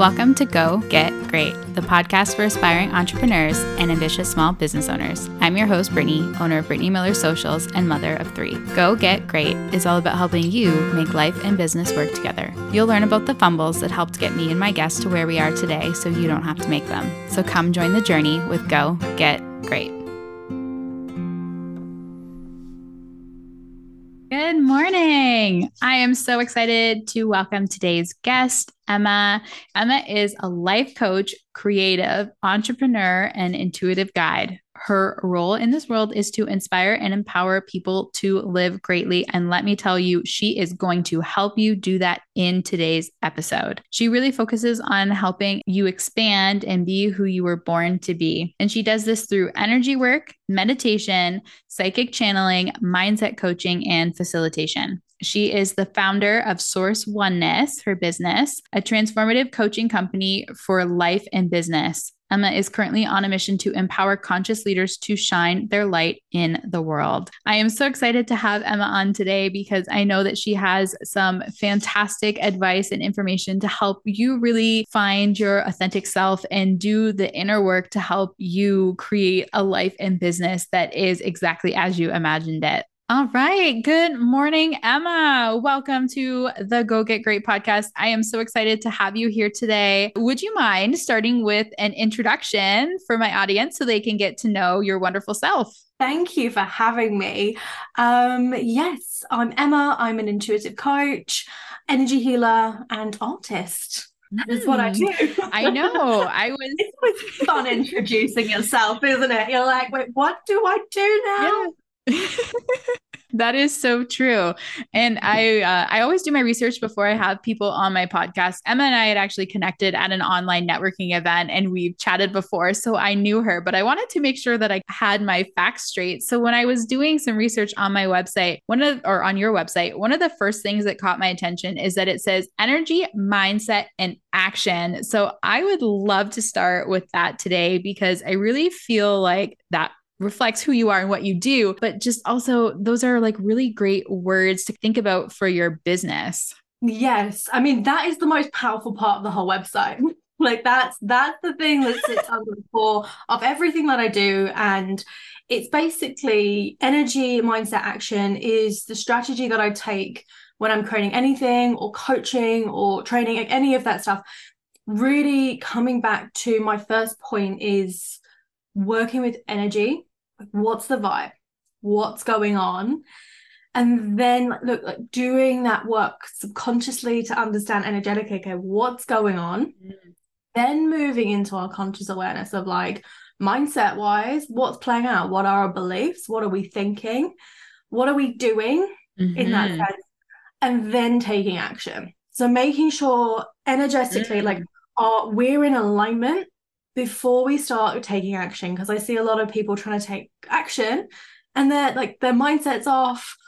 Welcome to Go Get Great, the podcast for aspiring entrepreneurs and ambitious small business owners. I'm your host, Brittany, owner of Brittany Miller Socials and mother of three. Go Get Great is all about helping you make life and business work together. You'll learn about the fumbles that helped get me and my guests to where we are today so you don't have to make them. So come join the journey with Go Get Great. Good morning. I am so excited to welcome today's guest, Emma. Emma is a life coach, creative, entrepreneur, and intuitive guide. Her role in this world is to inspire and empower people to live greatly. And let me tell you, she is going to help you do that in today's episode. She really focuses on helping you expand and be who you were born to be. And she does this through energy work, meditation, psychic channeling, mindset coaching, and facilitation. She is the founder of Source Oneness, her business, a transformative coaching company for life and business. Emma is currently on a mission to empower conscious leaders to shine their light in the world. I am so excited to have Emma on today because I know that she has some fantastic advice and information to help you really find your authentic self and do the inner work to help you create a life and business that is exactly as you imagined it. All right. Good morning, Emma. Welcome to the Go Get Great podcast. I am so excited to have you here today. Would you mind starting with an introduction for my audience so they can get to know your wonderful self? Thank you for having me. Um, yes, I'm Emma. I'm an intuitive coach, energy healer, and artist. That's what I do. I know. I was. It's always fun introducing yourself, isn't it? You're like, wait, what do I do now? Yeah. that is so true. And i uh, i always do my research before i have people on my podcast. Emma and i had actually connected at an online networking event and we've chatted before so i knew her but i wanted to make sure that i had my facts straight. So when i was doing some research on my website one of or on your website one of the first things that caught my attention is that it says energy mindset and action. So i would love to start with that today because i really feel like that reflects who you are and what you do, but just also those are like really great words to think about for your business. Yes. I mean, that is the most powerful part of the whole website. like that's that's the thing that sits under the core of everything that I do. And it's basically energy, mindset, action is the strategy that I take when I'm creating anything or coaching or training, any of that stuff. Really coming back to my first point is working with energy what's the vibe what's going on and then look like doing that work subconsciously to understand energetically okay what's going on mm. then moving into our conscious awareness of like mindset wise what's playing out what are our beliefs what are we thinking what are we doing mm-hmm. in that mm-hmm. sense and then taking action so making sure energetically mm. like are we're in alignment before we start taking action because I see a lot of people trying to take action and they're like their mindset's off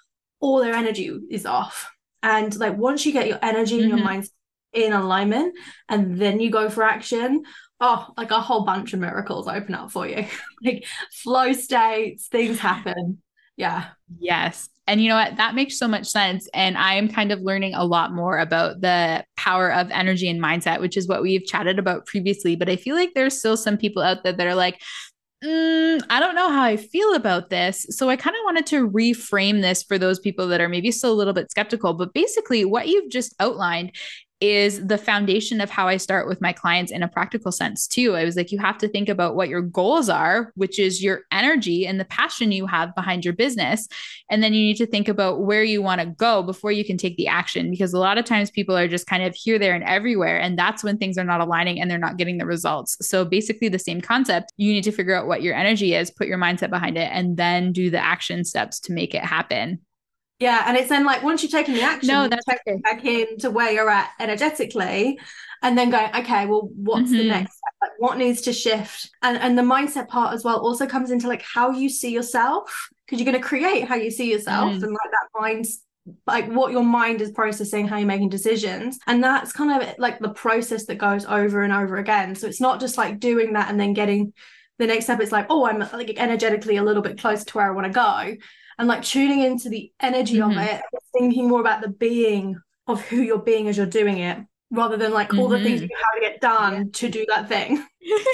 or their energy is off. And like once you get your energy mm-hmm. and your mm-hmm. mind in alignment and then you go for action, oh, like a whole bunch of miracles open up for you. like flow states, things happen. Yeah. Yes. And you know what? That makes so much sense. And I am kind of learning a lot more about the power of energy and mindset, which is what we've chatted about previously. But I feel like there's still some people out there that are like, mm, I don't know how I feel about this. So I kind of wanted to reframe this for those people that are maybe still a little bit skeptical. But basically, what you've just outlined is the foundation of how I start with my clients in a practical sense, too. I was like, you have to think about what your goals are, which is your energy and the passion you have behind your business. And then you need to think about where you want to go before you can take the action. Because a lot of times people are just kind of here, there, and everywhere. And that's when things are not aligning and they're not getting the results. So basically, the same concept. You need to figure out what your energy is, put your mindset behind it, and then do the action steps to make it happen. Yeah, and it's then like once you've taken the action, no, that's okay. back into where you're at energetically, and then going, okay, well, what's mm-hmm. the next step? Like, what needs to shift? And and the mindset part as well also comes into like how you see yourself, because you're going to create how you see yourself, mm. and like that mind like what your mind is processing, how you're making decisions, and that's kind of like the process that goes over and over again. So it's not just like doing that and then getting the next step. It's like, oh, I'm like energetically a little bit closer to where I want to go and like tuning into the energy mm-hmm. of it, thinking more about the being of who you're being as you're doing it. rather than like all the things Mhm. you have to get done to do that thing.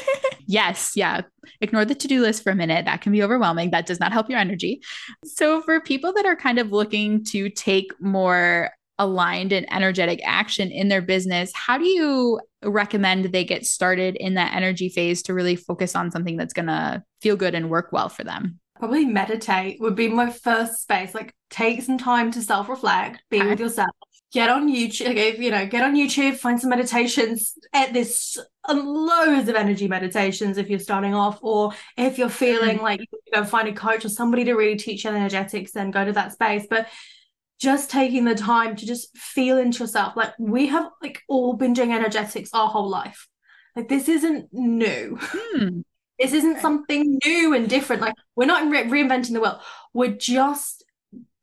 Yes, yeah. Ignore the to do list for a minute. That can be overwhelming. That does not help your energy. So, for people that are kind of looking to take more aligned and energetic action in their business, how do you recommend they get started in that energy phase to really focus on something that's going to feel good and work well for them? Probably meditate would be my first space. Like take some time to self-reflect, be Okay. with yourself. Get on YouTube, you know, get on YouTube, find some meditations. At this um, loads of energy meditations if you're starting off, or if you're feeling mm-hmm. like you to find a coach or somebody to really teach you energetics, then go to that space. But just taking the time to just feel into yourself. Like we have like all been doing energetics our whole life. Like this isn't new. Hmm. This isn't something new and different. Like we're not re- reinventing the wheel. We're just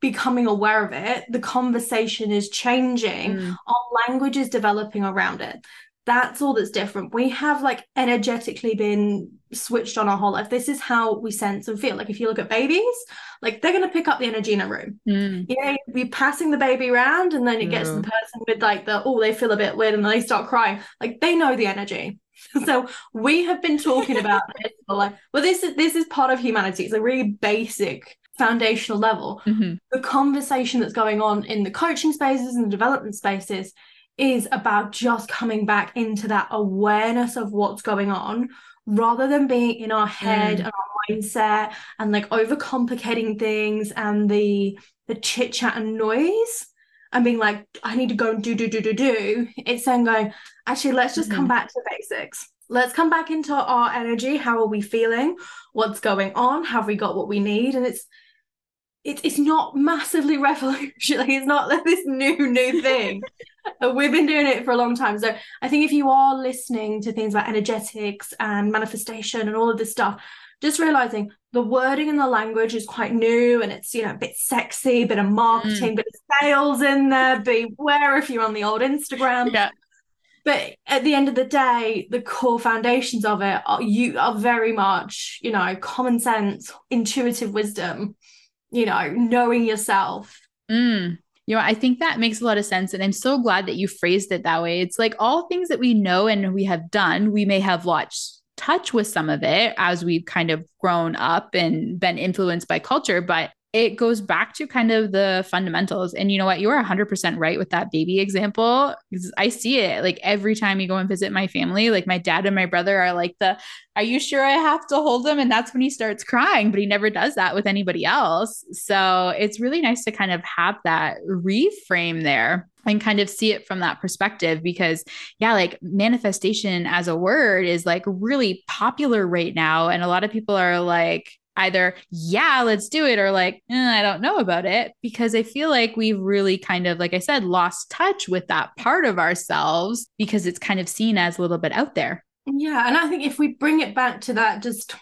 becoming aware of it. The conversation is changing. Mm. Our language is developing around it. That's all that's different. We have like energetically been switched on our whole life. This is how we sense and feel. Like if you look at babies, like they're going to pick up the energy in a room. Mm. You know, you'd be passing the baby around and then it gets the person with like the, oh, they feel a bit weird and they start crying. Like they know the energy. So we have been talking about this for like, well, this is this is part of humanity. It's a really basic foundational level. Mhm. The conversation that's going on in the coaching spaces and the development spaces is about just coming back into that awareness of what's going on rather than being in our head Mm. and our mindset and like overcomplicating things and the the chit chat and noise and being like i need to go and do do do do do it's then going actually let's just come Mhm. back to basics. Let's come back into our energy. How are we feeling? What's going on? Have we got what we need? And it's it's it's not massively revolutionary. It's not like this new new thing we've been doing it for a long time. So i think if you are listening to things about energetics and manifestation and all of this stuff just realizing the wording and the language is quite new and it's you know a bit sexy a bit of marketing bit of sales in there. Beware if you're on the old instagram. Yeah. but at the end of the day the core foundations of it are you are very much you know common sense intuitive wisdom you know knowing yourself. Mm. You know, I think that makes a lot of sense. And I'm so glad that you phrased it that way. It's like all things that we know and we have done, we may have lost touch with some of it as we've kind of grown up and been influenced by culture, but it goes back to kind of the fundamentals. And you know what? You are 100% right with that baby example. I see it like every time you go and visit my family, like my dad and my brother are like the, are you sure I have to hold him? And that's when he starts crying, but he never does that with anybody else. So it's really nice to kind of have that reframe there and kind of see it from that perspective because, yeah, like manifestation as a word is like really popular right now. And a lot of people are like, either, yeah, let's do it, or like, eh, I don't know about it. Because I feel like we've really kind of, like I said, lost touch with that part of ourselves because it's kind of seen as a little bit out there. yeah and i think if we bring it back to that just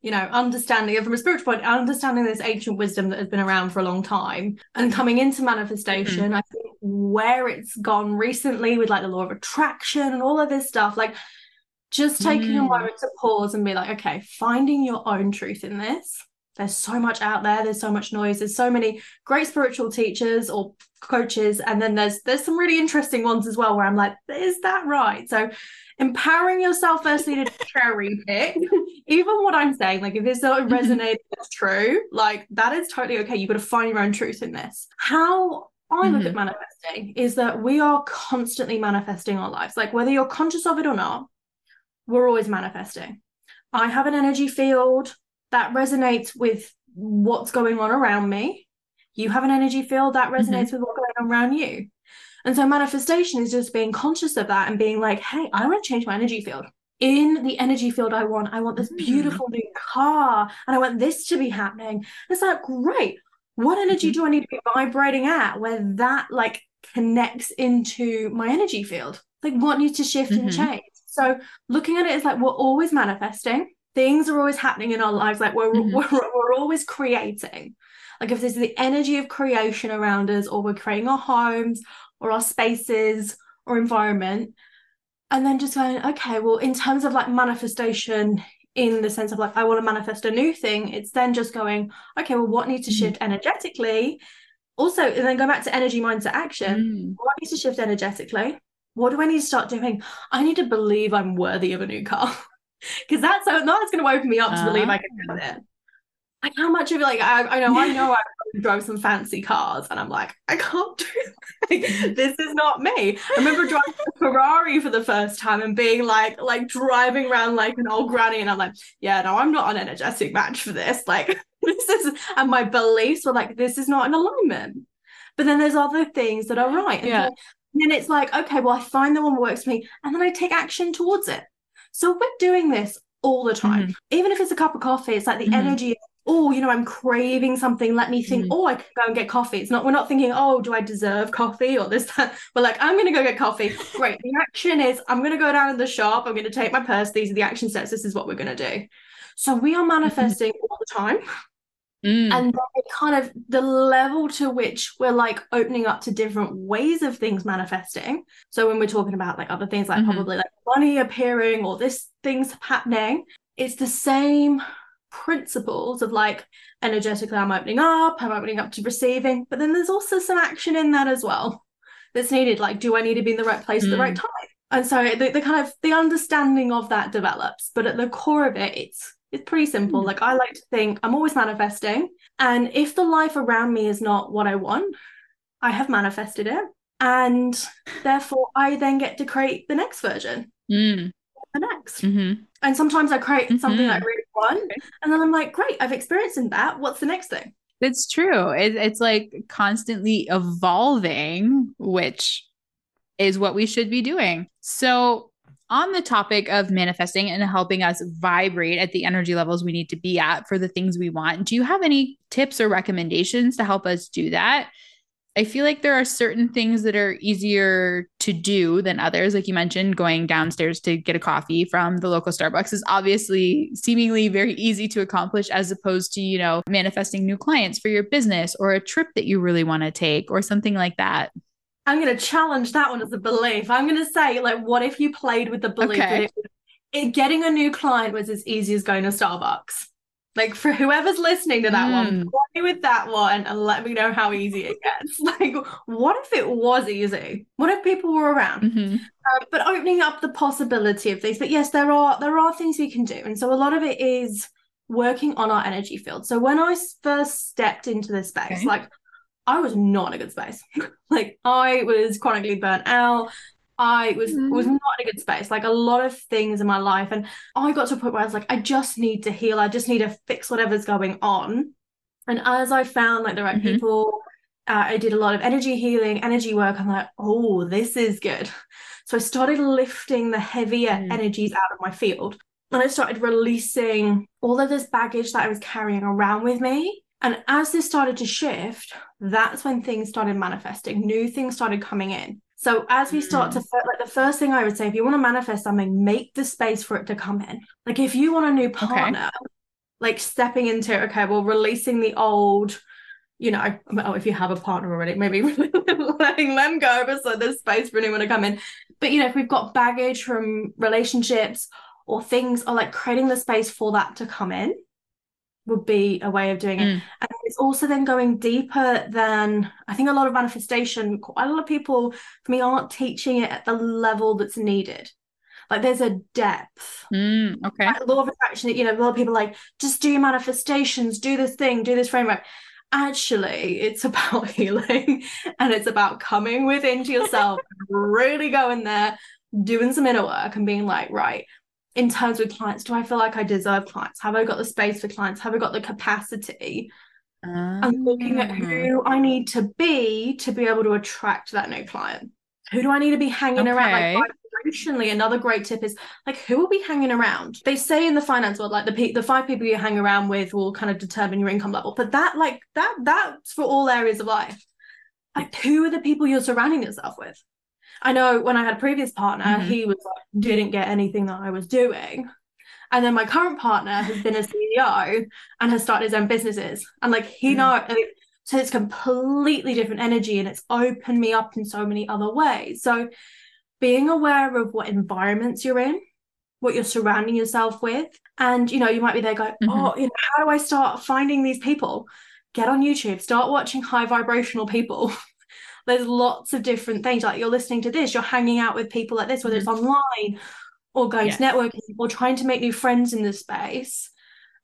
you know understanding it from a spiritual point understanding this ancient wisdom that has been around for a long time and coming into manifestation i think where it's gone recently with like the law of attraction and all of this stuff like just taking a Mm. moment to pause and be like okay finding your own truth in this. There's so much out there. There's so much noise. There's so many great spiritual teachers or coaches. And then there's there's some really interesting ones as well where i'm like is that right? So empowering yourself firstly to cherry pick even what i'm saying like if it's not resonating as true like that is totally okay. You've got to find your own truth in this. How i look Mhm. at manifesting is that we are constantly manifesting our lives. Like whether you're conscious of it or not we're always manifesting i have an energy field that resonates with what's going on around me you have an energy field that resonates with what's going on around you and so manifestation is just being conscious of that and being like, hey, I want to change my energy field. In the energy field I want, I want this Mm. beautiful new car and I want this to be happening. It's like, great. What energy Mhm. do I need to be vibrating at where that like connects into my energy field? Like what needs to shift and Mhm. change? So looking at it is like we're always manifesting. Things are always happening in our lives. Like we're, Mhm. we're, we're always creating. Like if there's the energy of creation around us, or we're creating our homes or our spaces or environment, and then just going, okay, well, in terms of like manifestation, in the sense of like, I want to manifest a new thing, it's then just going, okay, well, what needs to Mhm. shift energetically? Also, and then go back to energy, mindset, action. Mm. What needs to shift energetically? What do I need to start doing? I need to believe I'm worthy of a new car. Because that's that's going to open me up to uh, believe I can have it. Like how much of it, like I, I know, I know I drove some fancy cars, and I'm like, I can't do like, this. Is not me. I remember driving a Ferrari for the first time and being like, like driving around like an old granny, and I'm like, yeah, no, I'm not an energetic match for this. Like this is, and my beliefs were like, this is not in alignment. But then there's other things that are right. And yeah. Then, then it's like, okay, well, I find the one that works for me, and then I take action towards it. So we're doing this all the time. Mm-hmm. Even if it's a cup of coffee, it's like the mm-hmm. energy oh, you know, I'm craving something. Let me think, mm. oh, I can go and get coffee. It's not, we're not thinking, oh, do I deserve coffee or this, that. We're like, I'm going to go get coffee. Great. The action is, I'm going to go down to the shop. I'm going to take my purse. These are the action steps. This is what we're going to do. So we are mm-hmm. manifesting mm-hmm. all the time. Mm. And then kind of the level to which we're like opening up to different ways of things manifesting. So when we're talking about like other things like mm-hmm. probably like money appearing or this thing's happening, it's the same principles of like energetically I'm opening up, I'm opening up to receiving, but then there's also some action in that as well that's needed. Like, do I need to be in the right place mm. at the right mm. time? And so the, the kind of the understanding of that develops, but at the core of it, it's it's pretty simple. Mm. Like I like to think I'm always manifesting. And if the life around me is not what I want, I have manifested it. And therefore, I then get to create the next version. Mm. The next. Mm-hmm. And sometimes I create mm-hmm. something that I really want. Okay. And then I'm like, great, I've experienced in that. What's the next thing? It's true. It, it's like constantly evolving, which is what we should be doing. So, on the topic of manifesting and helping us vibrate at the energy levels we need to be at for the things we want, do you have any tips or recommendations to help us do that? I feel like there are certain things that are easier to do than others. Like you mentioned, going downstairs to get a coffee from the local Starbucks is obviously seemingly very easy to accomplish as opposed to, you know, manifesting new clients for your business or a trip that you really want to take or something like that. I'm going to challenge that one as a belief. I'm going to say, like, what if you played with the belief okay. that it, it, getting a new client was as easy as going to Starbucks? Like, for whoever's listening to that mm. one, play with that one and let me know how easy it gets. Like, what if it was easy? What if people were around? Mm-hmm. Uh, but opening up the possibility of things. But yes, there are there are things we can do, and so a lot of it is working on our energy field. So when I first stepped into this space, okay. like I was not in a good space. like I was chronically burnt out. I was mm. was not in a good space. Like a lot of things in my life, and I got to a point where I was like, I just need to heal. I just need to fix whatever's going on. And as I found like the right mm-hmm. people, uh, I did a lot of energy healing, energy work. I'm like, oh, this is good. So I started lifting the heavier mm. energies out of my field, and I started releasing all of this baggage that I was carrying around with me and as this started to shift, that's when things started manifesting, new things started coming in. So as we start to mm. like the first thing I would say, if you want to manifest something, make the space for it to come in. Like if you want a new partner, okay. like stepping into okay, well, releasing the old, you know, oh, if you have a partner already, maybe letting them go, but so there's space for anyone to come in. But you know, if we've got baggage from relationships or things, or like creating the space for that to come in would be a way of doing it. Mm. And it's also then going deeper than I think a lot of manifestation, quite a lot of people for me aren't teaching it at the level that's needed. Like there's a depth. Mm, okay. Like law of attraction, you know, a lot of people like, just do your manifestations, do this thing, do this framework. Actually, it's about healing and it's about coming within to yourself, really going there, doing some inner work and being like, right, in terms with clients do i feel like i deserve clients? Have i got the space for clients? Have i got the capacity? Um, and looking at who i need to be to be able to attract that new client. Who do i need to be hanging okay. around? Like vibrationally another great tip is like who will be hanging around? They say in the finance world like the the five people you hang around with will kind of determine your income level. But that like that that's for all areas of life. Like who are the people you're surrounding yourself with I know when I had a previous partner, mm-hmm. he was like, didn't get anything that I was doing. And then my current partner has been a CEO and has started his own businesses. And like he mm. know so it's completely different energy and it's opened me up in so many other ways. So being aware of what environments you're in, what you're surrounding yourself with. And you know, you might be there going, mm-hmm. Oh, you know, how do I start finding these people? Get on YouTube, start watching high vibrational people. there's lots of different things. Like you're listening to this you're hanging out with people like this whether mm-hmm. it's online or going to networking or trying to make new friends in the space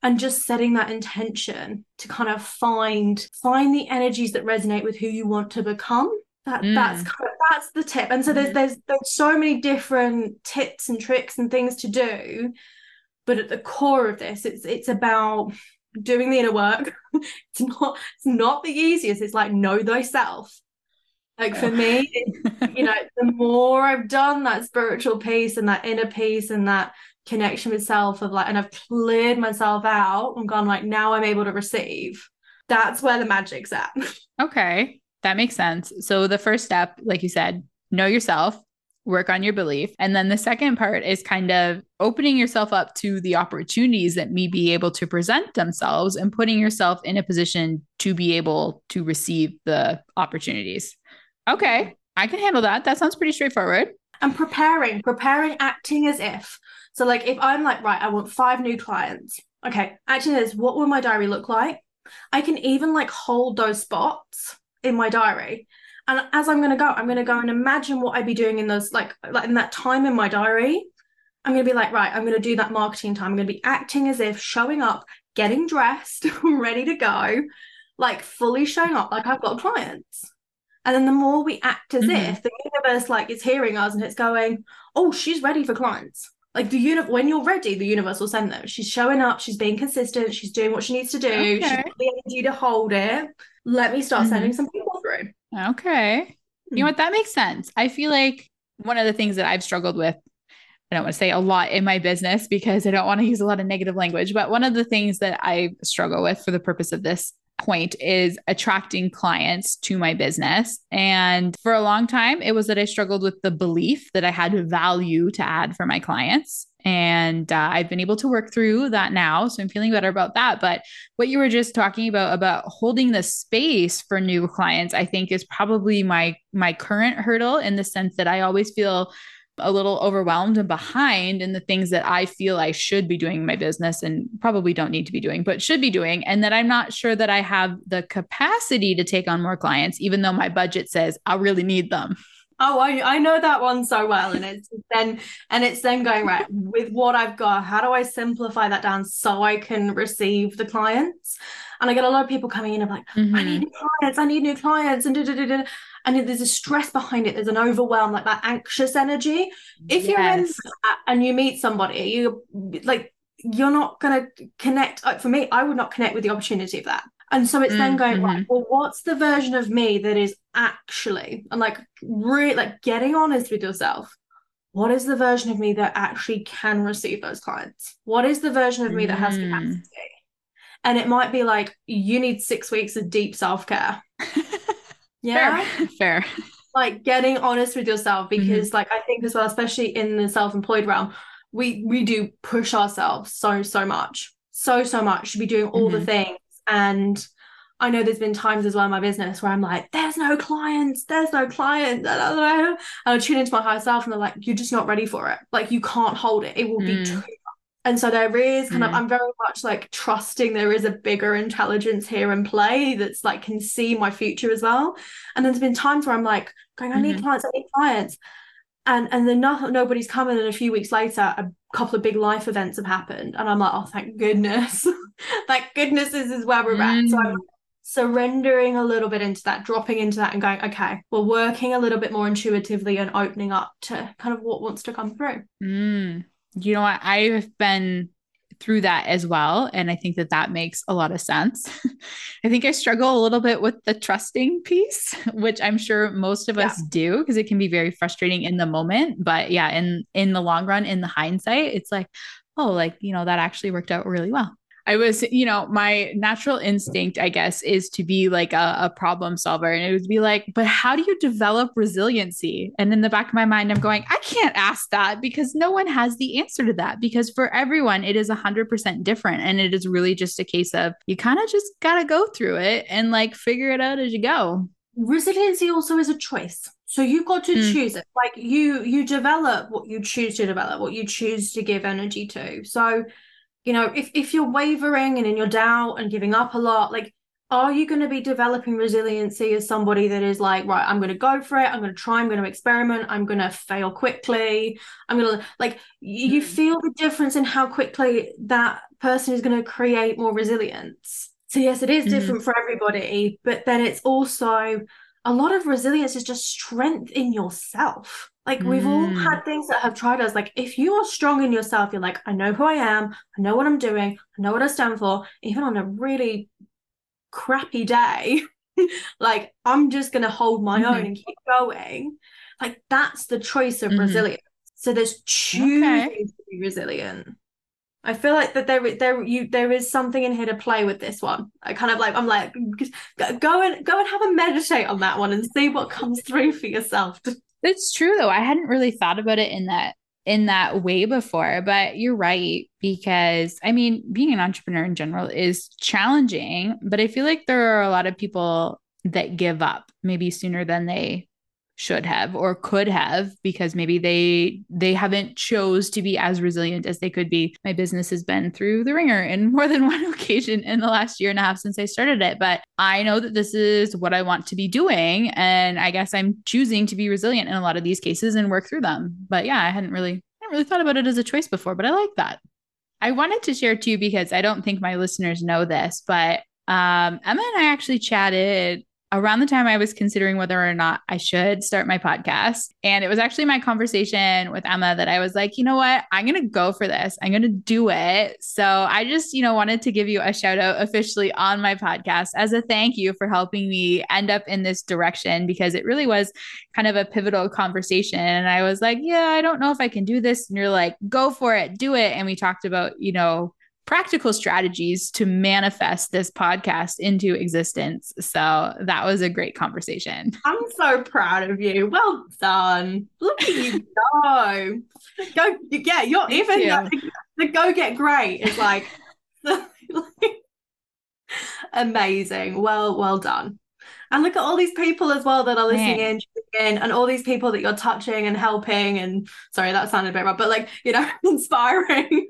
and just setting that intention to kind of find find the energies that resonate with who you want to become. That mm. that's kind of, that's the tip. And so there's mm. there's there's so many different tips and tricks and things to do but at the core of this it's it's about doing the inner work. It's not it's not the easiest. It's like know thyself like for me you know the more i've done that spiritual piece and that inner piece and that connection with self of like and i've cleared myself out and gone like now i'm able to receive that's where the magic's at okay that makes sense so the first step like you said know yourself work on your belief. And then the second part is kind of opening yourself up to the opportunities that may be able to present themselves and putting yourself in a position to be able to receive the opportunities. Okay, I can handle that. That sounds pretty straightforward. And preparing, preparing, acting as if. So, like, if I'm like, right, I want five new clients. Okay, acting as what will my diary look like? I can even like hold those spots in my diary and as I'm going to go, I'm going to go and imagine what I'd be doing in those, like, like in that time in my diary. I'm going to be like, right, I'm going to do that marketing time. I'm going to be acting as if showing up, getting dressed, ready to go, like fully showing up, like I've got clients. And then the more we act as mm-hmm. if the universe like is hearing us and it's going, oh, she's ready for clients. Like the universe, when you're ready, the universe will send them. She's showing up, she's being consistent, she's doing what she needs to do, okay. she's got the energy to hold it. Let me start mm-hmm. sending some people through. Okay. You know what? That makes sense. I feel like one of the things that I've struggled with, I don't want to say a lot in my business because I don't want to use a lot of negative language, but one of the things that I struggle with for the purpose of this point is attracting clients to my business. And for a long time, it was that I struggled with the belief that I had value to add for my clients. And uh, I've been able to work through that now. So I'm feeling better about that. But what you were just talking about, about holding the space for new clients, I think is probably my my current hurdle in the sense that I always feel a little overwhelmed and behind in the things that I feel I should be doing in my business and probably don't need to be doing, but should be doing. And that I'm not sure that I have the capacity to take on more clients, even though my budget says I really need them. Oh, I, I know that one so well. And it's then and it's then going right with what I've got, how do I simplify that down so I can receive the clients? And I get a lot of people coming in and like, mm-hmm. I need new clients, I need new clients, and da, da, da, and there's a stress behind it. There's an overwhelm, like that anxious energy. If yes. you're in and you meet somebody, you like you're not gonna connect. Like for me, I would not connect with the opportunity of that. And so it's mm, then going, mm-hmm. right, well, what's the version of me that is actually, and like really like getting honest with yourself. What is the version of me that actually can receive those clients? What is the version of me that has mm. capacity? And it might be like, you need six weeks of deep self care. yeah. Fair. Fair. Like getting honest with yourself because, mm-hmm. like, I think as well, especially in the self employed realm, we we do push ourselves so so much so so much to be doing all mm-hmm. the things and I know there's been times as well in my business where I'm like, there's no clients, there's no clients. And I tune into my higher self and they're like, you're just not ready for it. Like you can't hold it. It will mm. be too and so there is kind mm. of i'm very much like trusting there is a bigger intelligence here in play that's like can see my future as well and there's been times where i'm like going i need mm-hmm. clients i need clients and and then no, nobody's coming and a few weeks later a couple of big life events have happened and i'm like oh thank goodness thank goodness this is where we're mm. at so i'm mm. surrendering a little bit into that dropping into that and going okay we're working a little bit more intuitively and opening up to kind of what wants to come through mm. You know what i've been through that as well. And I think that that makes a lot of sense. I think I struggle a little bit with the trusting piece, which I'm sure most of yeah. us do because it can be very frustrating in the moment. But yeah, in in the long run, in the hindsight, it's like, oh, like, you know, that actually worked out really well. I was, you know, my natural instinct, I guess, is to be like a, a, problem solver. And it would be like, but how do you develop resiliency? And in the back of my mind, I'm going, I can't ask that because no one has the answer to that. Because for everyone, it is 100% different. And it is really just a case of you kind of just got to go through it and like figure it out as you go. Resiliency also is a choice. So you've got to mm. choose it. Like you, you develop what you choose to develop, what you choose to give energy to. So you know if, if you're wavering and in your doubt and giving up a lot like are you going to be developing resiliency as somebody that is like, right, I'm going to go for it, I'm going to try, I'm going to experiment, I'm going to fail quickly, I'm going to like, you mm-hmm. feel the difference in how quickly that person is going to create more resilience. So, yes, it is mm-hmm. different for everybody, but then it's also a lot of resilience is just strength in yourself. Like mm. we've all had mm. things that have tried us. Like if you are strong in yourself, you're like, I know who I am, I know what I'm doing, I know what I stand for, even on a really crappy day. like I'm just gonna hold my mm-hmm. own and keep going. Like that's the choice of mm-hmm. resilience. So there's choosing okay. to be resilient. I feel like that there there you there is something in here to play with this one. I kind of like I'm like go and go and have a meditate on that one and see what comes through for yourself. It's true though. I hadn't really thought about it in that in that way before, but you're right because I mean, being an entrepreneur in general is challenging, but I feel like there are a lot of people that give up maybe sooner than they should have or could have because maybe they they haven't chose to be as resilient as they could be. My business has been through the ringer in more than one occasion in the last year and a half since i started it but i know that this is what i want to be doing and i guess i'm choosing to be resilient in a lot of these cases and work through them. But yeah i hadn't really I hadn't really thought about it as a choice before but i like that. I wanted to share too because i don't think my listeners know this but um, Emma and I actually chatted around the time I was considering whether or not I should start my podcast. And it was actually my conversation with Emma that I was like, you know what? I'm going to go for this. I'm going to do it. So I just, you know, wanted to give you a shout out officially on my podcast as a thank you for helping me end up in this direction because it really was kind of a pivotal conversation. And I was like, yeah, I don't know if I can do this. And you're like, go for it, do it. And we talked about, you know, practical strategies to manifest this podcast into existence. So that was a great conversation. I'm so proud of you. Well done. Look at you go. Go yeah, you're Thank even you. the, the go get great is like, like amazing. Well, well done. And look at all these people as well that are listening in, in, and all these people that you're touching and helping. And sorry, that sounded a bit wrong, but like, you know, inspiring.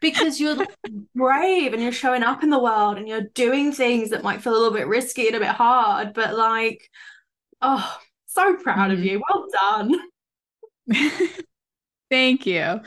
because you're brave and you're showing up in the world and you're doing things that might feel a little bit risky and a bit hard, but like, oh, so proud mm-hmm. of you. Well done. Thank you.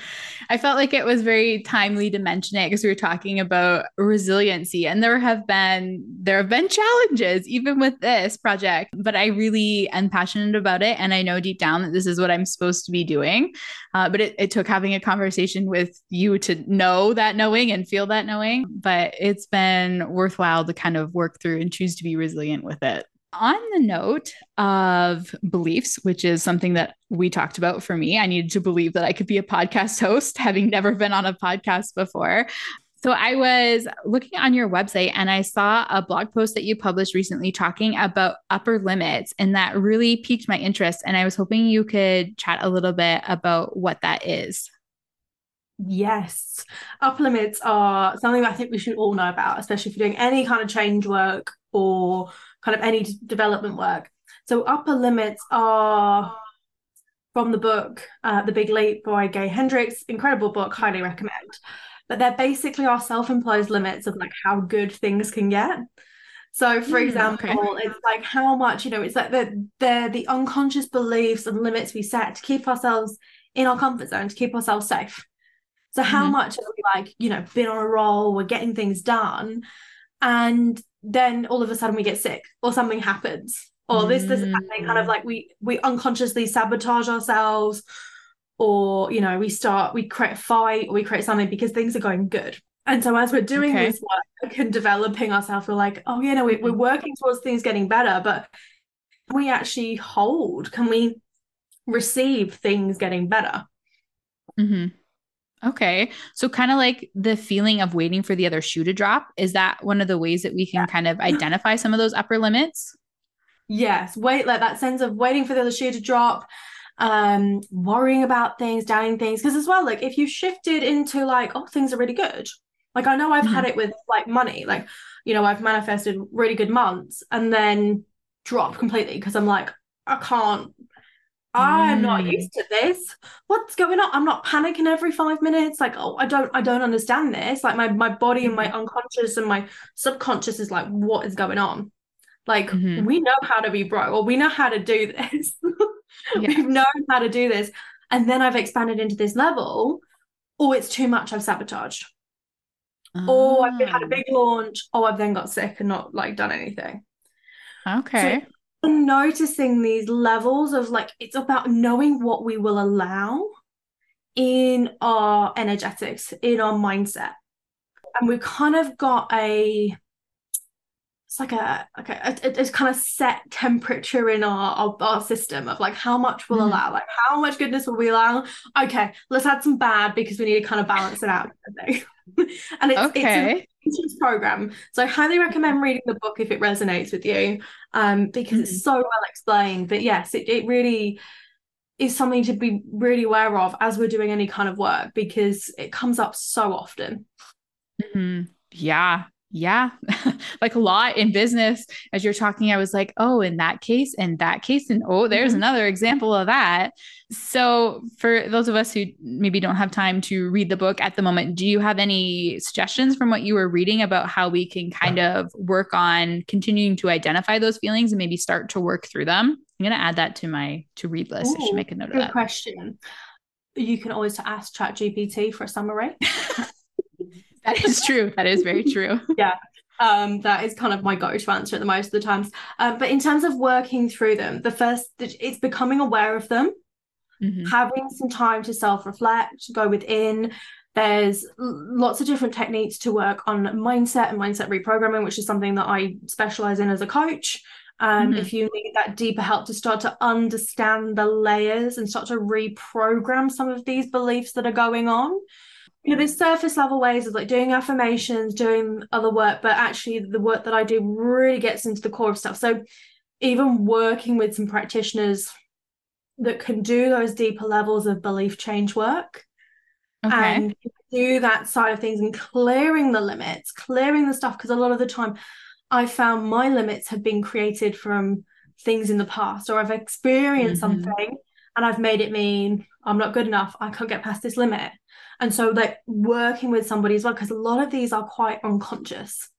I felt like it was very timely to mention it because we were talking about resiliency and there have been there have been challenges even with this project, but I really am passionate about it and I know deep down that this is what I'm supposed to be doing. Uh, but it, it took having a conversation with you to know that knowing and feel that knowing, but it's been worthwhile to kind of work through and choose to be resilient with it on the note of beliefs, which is something that we talked about for me, I needed to believe that I could be a podcast host, having never been on a podcast before. So I was looking on your website and I saw a blog post that you published recently talking about upper limits, and that really piqued my interest. And I was hoping you could chat a little bit about what that is. Yes, upper limits are something I think we should all know about, especially if you're doing any kind of change work or kind of any development work. So upper limits are from the book uh, The Big Leap by Gay Hendricks, incredible book, highly recommend. But they're basically our self-imposed limits of like how good things can get. So, for mm, example, okay. it's like how much you know. It's like the they're the unconscious beliefs and limits we set to keep ourselves in our comfort zone, to keep ourselves safe. So, how mm-hmm. much have we like you know been on a roll? We're getting things done, and then all of a sudden we get sick or something happens or this this kind of mm. like we we unconsciously sabotage ourselves or you know we start we create a fight or we create something because things are going good and so as we're doing okay. this work and developing ourselves we're like oh you know we, we're working towards things getting better but can we actually hold can we receive things getting better mm-hmm. Okay. So kind of like the feeling of waiting for the other shoe to drop. Is that one of the ways that we can yeah. kind of identify some of those upper limits? Yes. Wait, like that sense of waiting for the other shoe to drop, um, worrying about things, doubting things. Because as well, like if you shifted into like, oh, things are really good. Like I know I've mm-hmm. had it with like money. Like, you know, I've manifested really good months and then drop completely because I'm like, I can't I'm not mm. used to this. What's going on? I'm not panicking every five minutes. Like, oh, I don't, I don't understand this. Like my my body and my mm-hmm. unconscious and my subconscious is like, what is going on? Like, mm-hmm. we know how to be broke, or we know how to do this. yeah. We've known how to do this. And then I've expanded into this level. Oh, it's too much. I've sabotaged. Oh, oh I've had a big launch. Oh, I've then got sick and not like done anything. Okay. So noticing these levels of like it's about knowing what we will allow in our energetics in our mindset and we've kind of got a it's like a like a, a, a kind of set temperature in our, our, our system of like how much we'll mm. allow like how much goodness will we allow okay let's add some bad because we need to kind of balance it out and it's, okay. it's a program. So i highly recommend reading the book if it resonates with you um, because mm it's so well explained. But yes it, it really is something to be really aware of as we're doing any kind of work because it comes up so often. Mm-hmm. yeah yeah, like a lot in business. As you're talking, I was like, oh, in that case, in that case, and oh, there's mm-hmm. another example of that. So, for those of us who maybe don't have time to read the book at the moment, do you have any suggestions from what you were reading about how we can kind of work on continuing to identify those feelings and maybe start to work through them? I'm going to add that to my to read list. Ooh, I should make a note of that. Good question. You can always ask Chat GPT for a summary. That is true. That is very true. yeah. Um, that is kind of my go-to answer at the most of the times. Um, but in terms of working through them, the first it's becoming aware of them, mm-hmm. having some time to self-reflect, go within. There's lots of different techniques to work on mindset and mindset reprogramming, which is something that I specialize in as a coach. Um, mm-hmm. If you need that deeper help to start to understand the layers and start to reprogram some of these beliefs that are going on, you know, there's surface level ways of like doing affirmations, doing other work, but actually the work that I do really gets into the core of stuff. So even working with some practitioners that can do those deeper levels of belief change work okay. and do that side of things and clearing the limits, clearing the stuff. Because a lot of the time I found my limits have been created from things in the past or I've experienced mm-hmm. something and I've made it mean I'm not good enough. I can't get past this limit. And so, like, working with somebody as well, because a lot of these are quite unconscious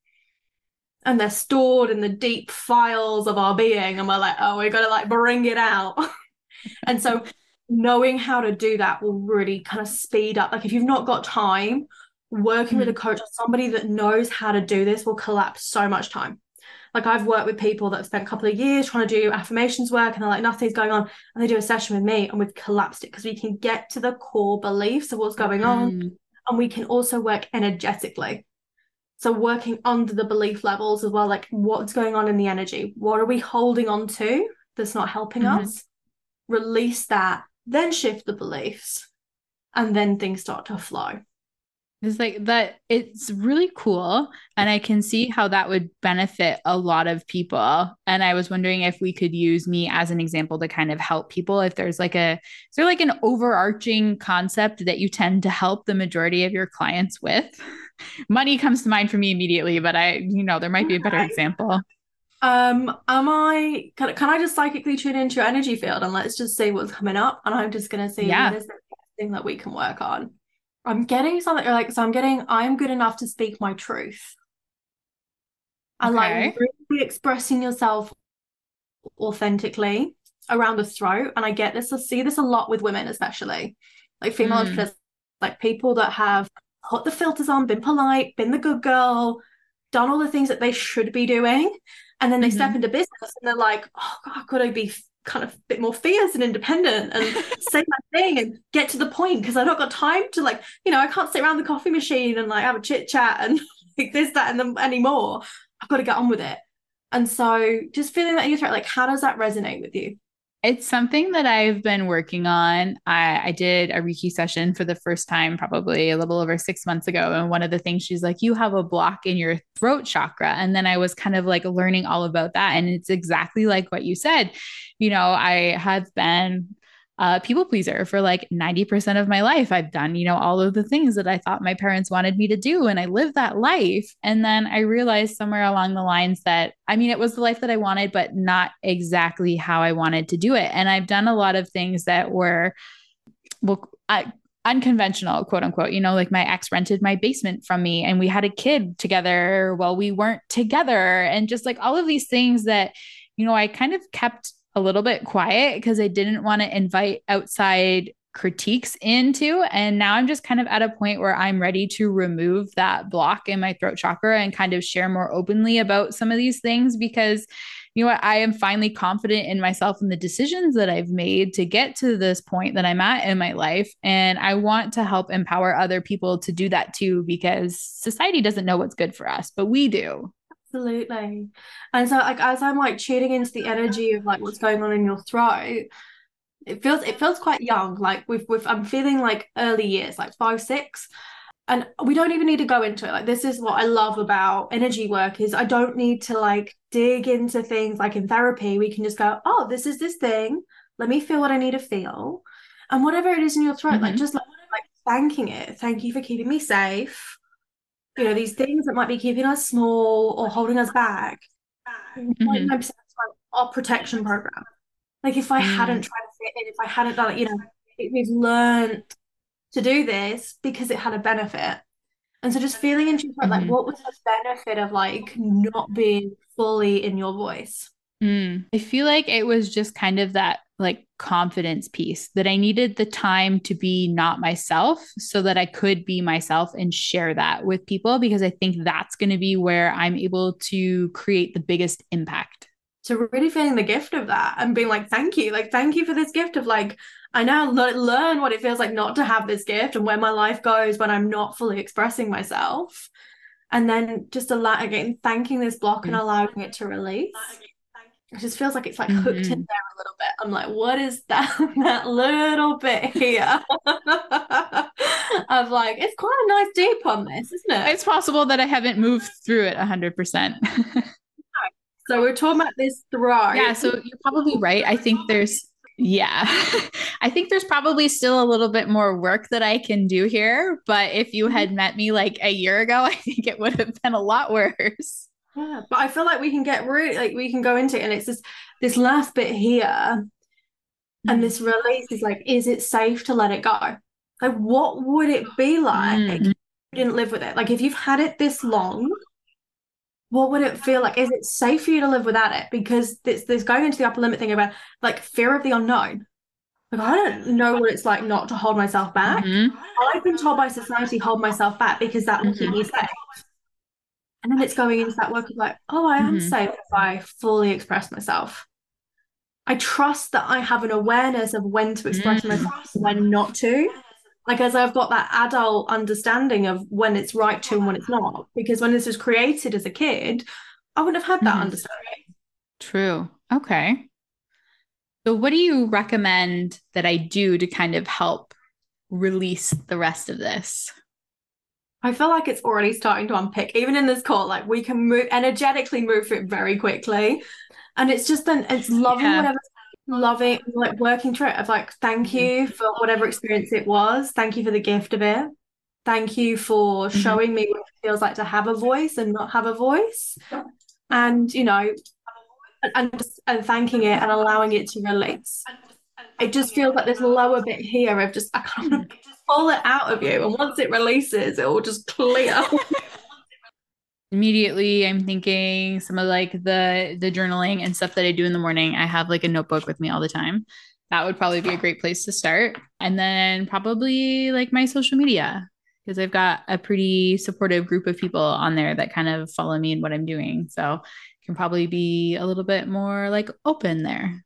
and they're stored in the deep files of our being. And we're like, oh, we got to like bring it out. and so, knowing how to do that will really kind of speed up. Like, if you've not got time, working mm with a coach or somebody that knows how to do this will collapse so much time. Like I've worked with people that have spent a couple of years trying to do affirmations work and they're like, nothing's going on. And they do a session with me and we've collapsed it because we can get to the core beliefs of what's going on. Mm. And we can also work energetically. So working under the belief levels as well, like what's going on in the energy? What are we holding on to that's not helping mm-hmm. us? Release that, then shift the beliefs, and then things start to flow. It's like that, it's really cool. And I can see how that would benefit a lot of people. And I was wondering if we could use me as an example to kind of help people. If there's like a, is there like an overarching concept that you tend to help the majority of your clients with? Money comes to mind for me immediately, but I, you know, there might be a better example. Um, am I can, can I just psychically tune into your energy field and let's just see what's coming up? And I'm just gonna see yeah. what is the thing that we can work on. I'm getting something like so I'm getting I'm good enough to speak my truth. And okay. like really expressing yourself authentically around the throat. And I get this, I see this a lot with women, especially like female mm. entrepreneurs, like people that have put the filters on, been polite, been the good girl, done all the things that they should be doing. And then they mm-hmm. step into business and they're like, oh God, could I be kind of a bit more fierce and independent and say my thing and get to the point because I've not got time to like, you know, I can't sit around the coffee machine and like have a chit chat and like this, that, and the anymore. I've got to get on with it. And so just feeling that in your throat, like how does that resonate with you? It's something that I've been working on. I, I, did a Reiki session for the first time, probably a little over six months ago. And one of the things she's like, you have a block in your throat chakra. And then I was kind of like learning all about that. And it's exactly like what you said. You know, I have been a people pleaser for like 90% of my life. I've done, you know, all of the things that I thought my parents wanted me to do. And I lived that life. And then I realized somewhere along the lines that, I mean, it was the life that I wanted, but not exactly how I wanted to do it. And I've done a lot of things that were, well, I, unconventional, quote unquote. You know, like my ex rented my basement from me and we had a kid together while we weren't together. And just like all of these things that, you know, I kind of kept a little bit quiet because I didn't want to invite outside critiques into. And now I'm just kind of at a point where I'm ready to remove that block in my throat chakra and kind of share more openly about some of these things because you know what? I am finally confident in myself and the decisions that I've made to get to this point that I'm at in my life. And I want to help empower other people to do that too, because society doesn't know what's good for us, but we do. Absolutely. And so like as I'm like tuning into the energy of like what's going on in your throat, it feels it feels quite young. Like with with I'm feeling like early years, like five, six. And we don't even need to go into it. Like this is what I love about energy work is I don't need to like dig into things like in therapy. We can just go, oh, this is this thing. Let me feel what I need to feel. And whatever it is in your throat, mm-hmm. like just like, like thanking it. Thank you for keeping me safe you know these things that might be keeping us small or holding us back mm-hmm. our protection program like if i mm. hadn't tried to fit in if i hadn't done it you know we've learned to do this because it had a benefit and so just feeling into mm-hmm. like what was the benefit of like not being fully in your voice mm. i feel like it was just kind of that like confidence piece that I needed the time to be not myself so that I could be myself and share that with people because I think that's going to be where I'm able to create the biggest impact. So really feeling the gift of that and being like, thank you, like thank you for this gift of like, I now le- learn what it feels like not to have this gift and where my life goes when I'm not fully expressing myself. And then just allow again, thanking this block mm-hmm. and allowing it to release it just feels like it's like hooked mm-hmm. in there a little bit. I'm like, what is that that little bit here? of like, it's quite a nice deep on this, isn't it? It's possible that I haven't moved through it hundred percent. So we're talking about this throat. Yeah, so you're probably right. I think there's yeah. I think there's probably still a little bit more work that I can do here. But if you had mm-hmm. met me like a year ago, I think it would have been a lot worse. Yeah, but I feel like we can get really like we can go into it, and it's this this last bit here, mm-hmm. and this release is like, is it safe to let it go? Like, what would it be like mm-hmm. if you didn't live with it? Like, if you've had it this long, what would it feel like? Is it safe for you to live without it? Because this there's going into the upper limit thing about like fear of the unknown. Like, I don't know what it's like not to hold myself back. Mm-hmm. I've been told by society hold myself back because that will keep me mm-hmm. safe. And then it's going into that work of like, oh, I am mm-hmm. safe if I fully express myself. I trust that I have an awareness of when to express mm. myself and when not to. Like as I've got that adult understanding of when it's right to and when it's not. Because when this was created as a kid, I wouldn't have had that mm. understanding. True. Okay. So what do you recommend that I do to kind of help release the rest of this? I feel like it's already starting to unpick, even in this call. Like we can move energetically move through it very quickly, and it's just then it's loving yeah. whatever, loving like working through it. Of like, thank mm-hmm. you for whatever experience it was. Thank you for the gift of it. Thank you for mm-hmm. showing me what it feels like to have a voice and not have a voice, and you know, and and thanking it and allowing it to release. It just feels like this lower bit here of just I can't pull it out of you. And once it releases, it will just clear. Immediately, I'm thinking some of like the the journaling and stuff that I do in the morning. I have like a notebook with me all the time. That would probably be a great place to start. And then probably like my social media because I've got a pretty supportive group of people on there that kind of follow me and what I'm doing. So can probably be a little bit more like open there.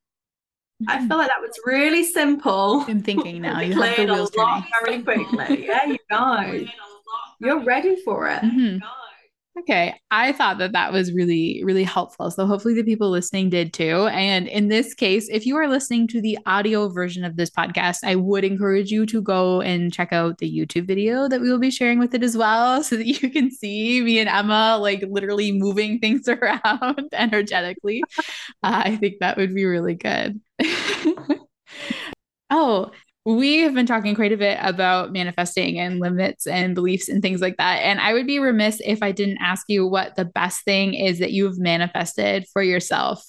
I feel like that was really simple. I'm thinking now. You have the wheels turning. very quickly. Yeah, you go. You're ready for it. Mm-hmm. Okay. I thought that that was really, really helpful. So hopefully the people listening did too. And in this case, if you are listening to the audio version of this podcast, I would encourage you to go and check out the YouTube video that we will be sharing with it as well so that you can see me and Emma like literally moving things around energetically. Uh, I think that would be really good. Oh. We have been talking quite a bit about manifesting and limits and beliefs and things like that. And I would be remiss if I didn't ask you what the best thing is that you've manifested for yourself.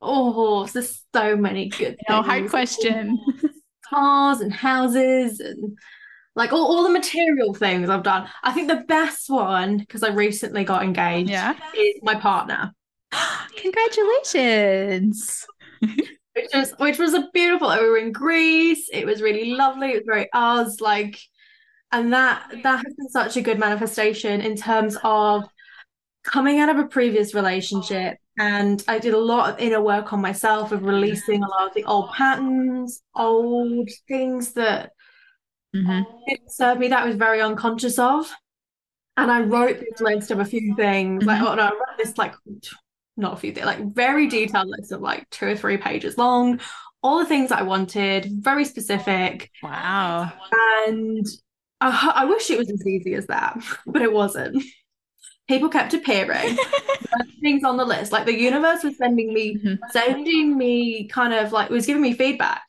Oh, there's so many good no, hard question. Cars and houses and like all, all the material things I've done. I think the best one, because I recently got engaged, yeah. is my partner. Congratulations. which was which was a beautiful we were in Greece. It was really lovely. It was very us, like and that that has been such a good manifestation in terms of coming out of a previous relationship and I did a lot of inner work on myself of releasing a lot of the old patterns, old things that mm-hmm. didn't serve me that I was very unconscious of. And I wrote this list of a few things, mm-hmm. like oh no, I wrote this like not a few things, like very detailed list of like two or three pages long, all the things I wanted, very specific. Wow. And I, I wish it was as easy as that, but it wasn't. People kept appearing, things on the list. Like the universe was sending me, mm-hmm. sending me kind of like, was giving me feedback.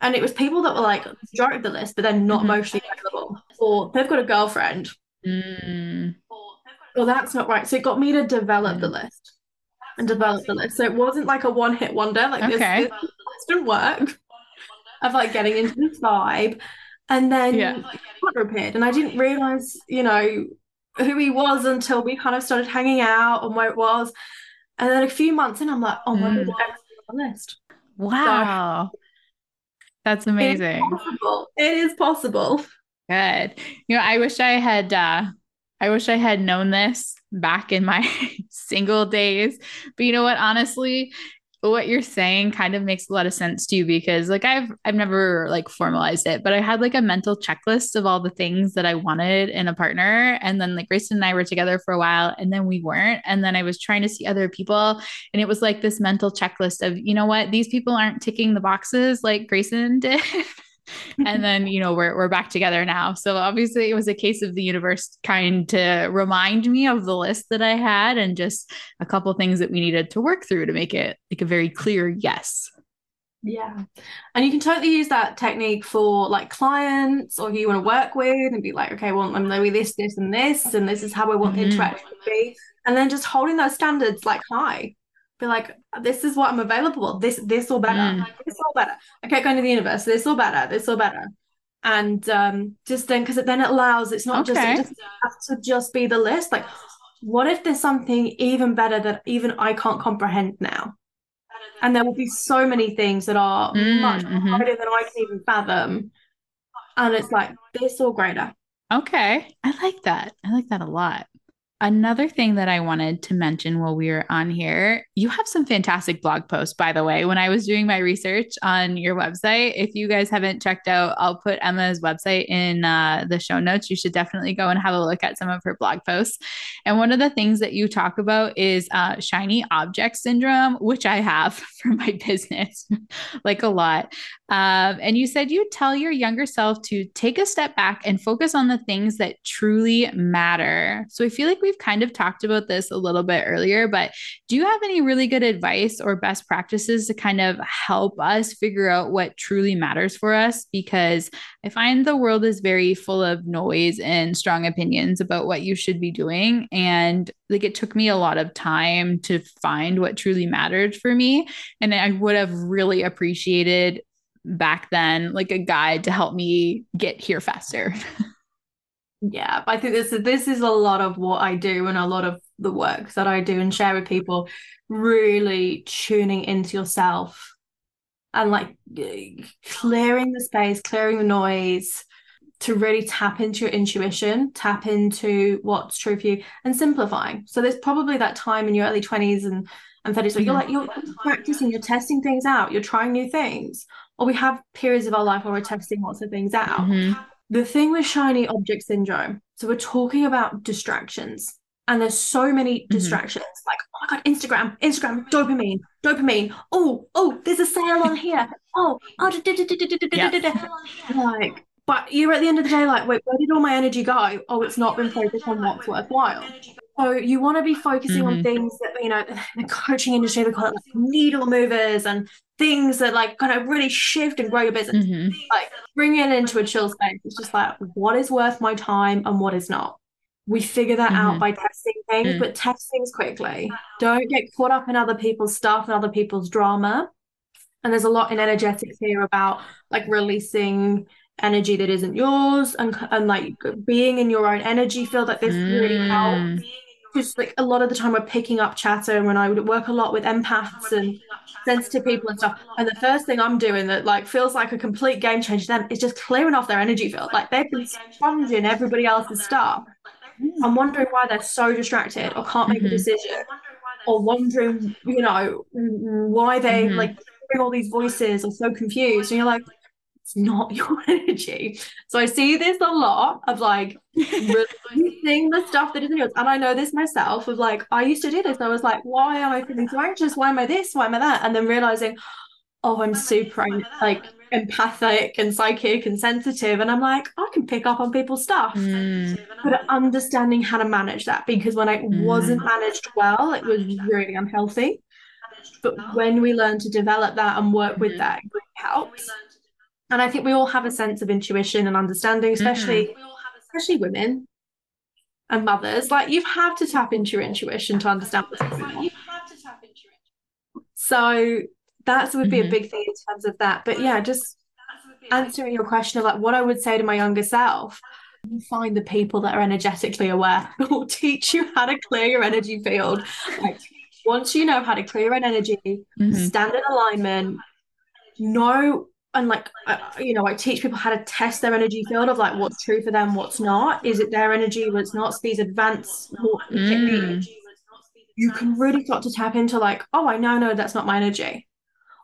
And it was people that were like majority of the list, but then not mm-hmm. emotionally available, or they've got a girlfriend. Mm. Well, that's not right. So it got me to develop mm. the list and develop the list. So it wasn't like a one hit wonder. Like okay. this, this, didn't work. Of like getting into this vibe, and then yeah. partner appeared, and I didn't realize, you know, who he was until we kind of started hanging out and where it was. And then a few months in, I'm like, oh my mm. god, on the list. Wow. So, that's amazing. It is possible. It is possible. Good. You know, I wish I had uh I wish I had known this back in my single days. But you know what? Honestly, what you're saying kind of makes a lot of sense too because like I've I've never like formalized it, but I had like a mental checklist of all the things that I wanted in a partner and then like Grayson and I were together for a while and then we weren't and then I was trying to see other people and it was like this mental checklist of you know what these people aren't ticking the boxes like Grayson did. And then you know we're we're back together now. So obviously it was a case of the universe trying to remind me of the list that i had and just a couple things that we needed to work through to make it like a very clear yes. Yeah. And you can totally use that technique for like clients or who you want to work with and be like okay well i'm doing this this and this and this is how i want mm-hmm. the interaction to be. And then just holding those standards like high be like, this is what I'm available. This, this or better. Mm. This or better. I kept going to the universe. This or better. This or better. And um, just then, because then it allows. It's not okay. just it has to just be the list. Like, what if there's something even better that even I can't comprehend now? And there will be so many things that are mm, much mm-hmm. than I can even fathom. And it's like this or greater. Okay. I like that. I like that a lot. Another thing that I wanted to mention while we were on here, you have some fantastic blog posts, by the way. When I was doing my research on your website, if you guys haven't checked out, I'll put Emma's website in uh, the show notes. You should definitely go and have a look at some of her blog posts. And one of the things that you talk about is uh, shiny object syndrome, which I have for my business, like a lot. Um, and you said you tell your younger self to take a step back and focus on the things that truly matter. So I feel like we we've kind of talked about this a little bit earlier, but do you have any really good advice or best practices to kind of help us figure out what truly matters for us? Because I find the world is very full of noise and strong opinions about what you should be doing. And like it took me a lot of time to find what truly mattered for me. And I would have really appreciated back then like a guide to help me get here faster. Yeah, I think this is this is a lot of what I do and a lot of the work that I do and share with people. Really tuning into yourself and like clearing the space, clearing the noise to really tap into your intuition, tap into what's true for you, and simplifying. So there's probably that time in your early twenties and and 30s where you're like you're practicing, you're testing things out, you're trying new things, or we have periods of our life where we're testing lots of things out. Mm-hmm the thing with shiny object syndrome so we're talking about distractions and there's so many mm-hmm. distractions mm-hmm. like oh my god instagram instagram dopamine dopamine oh oh there's a sale on here oh oh like but you're at the end of the day like wait where did all my energy go oh it's not been focused on what's worthwhile So you want to be focusing mm-hmm. on things that you know the coaching industry they call it like needle movers and things that like kind of really shift and grow your business. Mm-hmm. Like bring it into a chill space. It's just like what is worth my time and what is not. We figure that mm-hmm. out by testing things, mm-hmm. but test things quickly. Don't get caught up in other people's stuff and other people's drama. And there's a lot in energetics here about like releasing energy that isn't yours and, and like being in your own energy field like this mm. really helps because like a lot of the time we're picking up chatter and when I would work a lot with empaths and sensitive people and stuff. And the first thing I'm doing that like feels like a complete game changer to them is just clearing off their energy field. Like they've been sponging everybody else's stuff. I'm wondering why they're so distracted or can't make mm-hmm. a decision or wondering, you know, why they mm-hmm. like hearing all these voices or so confused. And you're like, it's not your energy. So I see this a lot of like releasing the stuff that isn't yours. And I know this myself of like, I used to do this. I was like, why am I feeling so anxious? Why am I this? Why am I that? And then realizing, oh, I'm super like empathic and psychic and sensitive. And I'm like, I can pick up on people's stuff. Mm. But understanding how to manage that because when it mm. wasn't managed well, it was really unhealthy. But when we learn to develop that and work with mm-hmm. that, it helps and I think we all have a sense of intuition and understanding, especially mm-hmm. especially women and mothers. Like you have to tap into your intuition to understand what's going on. So that would be mm-hmm. a big thing in terms of that. But yeah, just answering your question of like what I would say to my younger self. Find the people that are energetically aware who will teach you how to clear your energy field. Like once you know how to clear an energy, mm-hmm. stand in alignment, know and like uh, you know i teach people how to test their energy field of like what's true for them what's not. Is it their energy what's not? So these advanced mm. you can really start to tap into like oh i now know that's not my energy.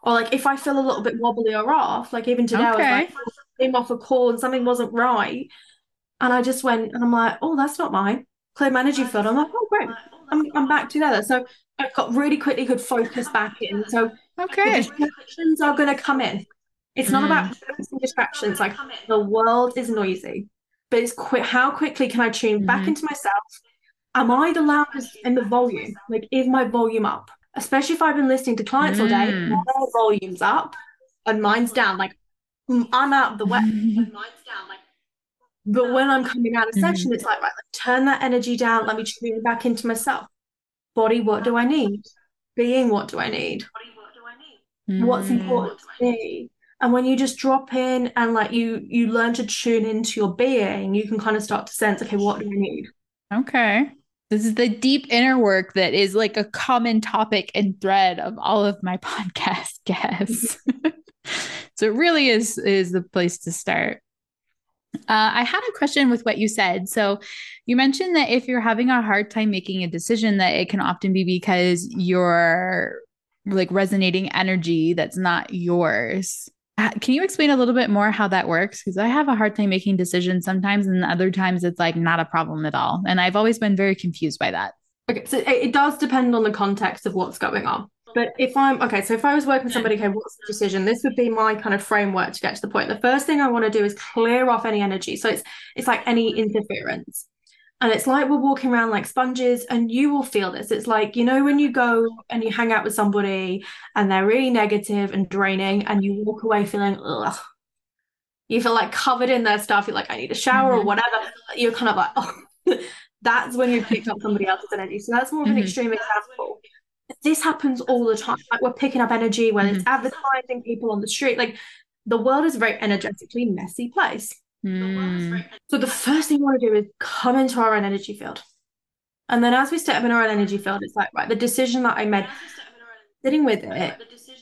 Or like if i feel a little bit wobbly or off like even today okay. i was like came off a call and something wasn't right and i just went and i'm like oh that's not mine. Clear my energy field. I'm like oh great. I'm, I'm back together. So i got really quickly could focus back in. So okay. distractions are going to come in it's not mm. about distractions. Like the world is noisy, but it's quick. How quickly can I tune mm-hmm. back into myself? Am I the loudest in the volume? Like, is my volume up? Especially if I've been listening to clients mm. all day, mm. my volume's up and mine's down. Like, mm, I'm out of the way. mine's down. Like, but when I'm coming out of session, mm-hmm. it's like, right, turn that energy down. Let me tune back into myself. Body, what do I need? Being, what do I need? Body, what do I need? What's important to me? And when you just drop in and like you you learn to tune into your being you can kind of start to sense okay what do i need okay this is the deep inner work that is like a common topic and thread of all of my podcast guests so it really is is the place to start uh, I had a question with what you said. So, you mentioned that if you're having a hard time making a decision, that it can often be because you're like resonating energy that's not yours. Uh, can you explain a little bit more how that works? Because I have a hard time making decisions sometimes, and other times it's like not a problem at all. And I've always been very confused by that. Okay, so it does depend on the context of what's going on. But if I'm okay, so if I was working with somebody, okay, what's the decision? This would be my kind of framework to get to the point. The first thing I want to do is clear off any energy. So it's it's like any interference. And it's like we're walking around like sponges, and you will feel this. It's like, you know, when you go and you hang out with somebody and they're really negative and draining, and you walk away feeling, ugh, you feel like covered in their stuff. You're like, I need a shower mm-hmm. or whatever. You're kind of like, oh, that's when you've picked up somebody else's energy. So that's more of an mm-hmm. extreme example. This happens all the time. Like we're picking up energy when mm-hmm. it's advertising, people on the street. Like the world is a very energetically messy place. Mm. So the first thing we want to do is come into our own energy field. And then as we step in our own energy field, it's like, right, the decision that I made, sitting with it,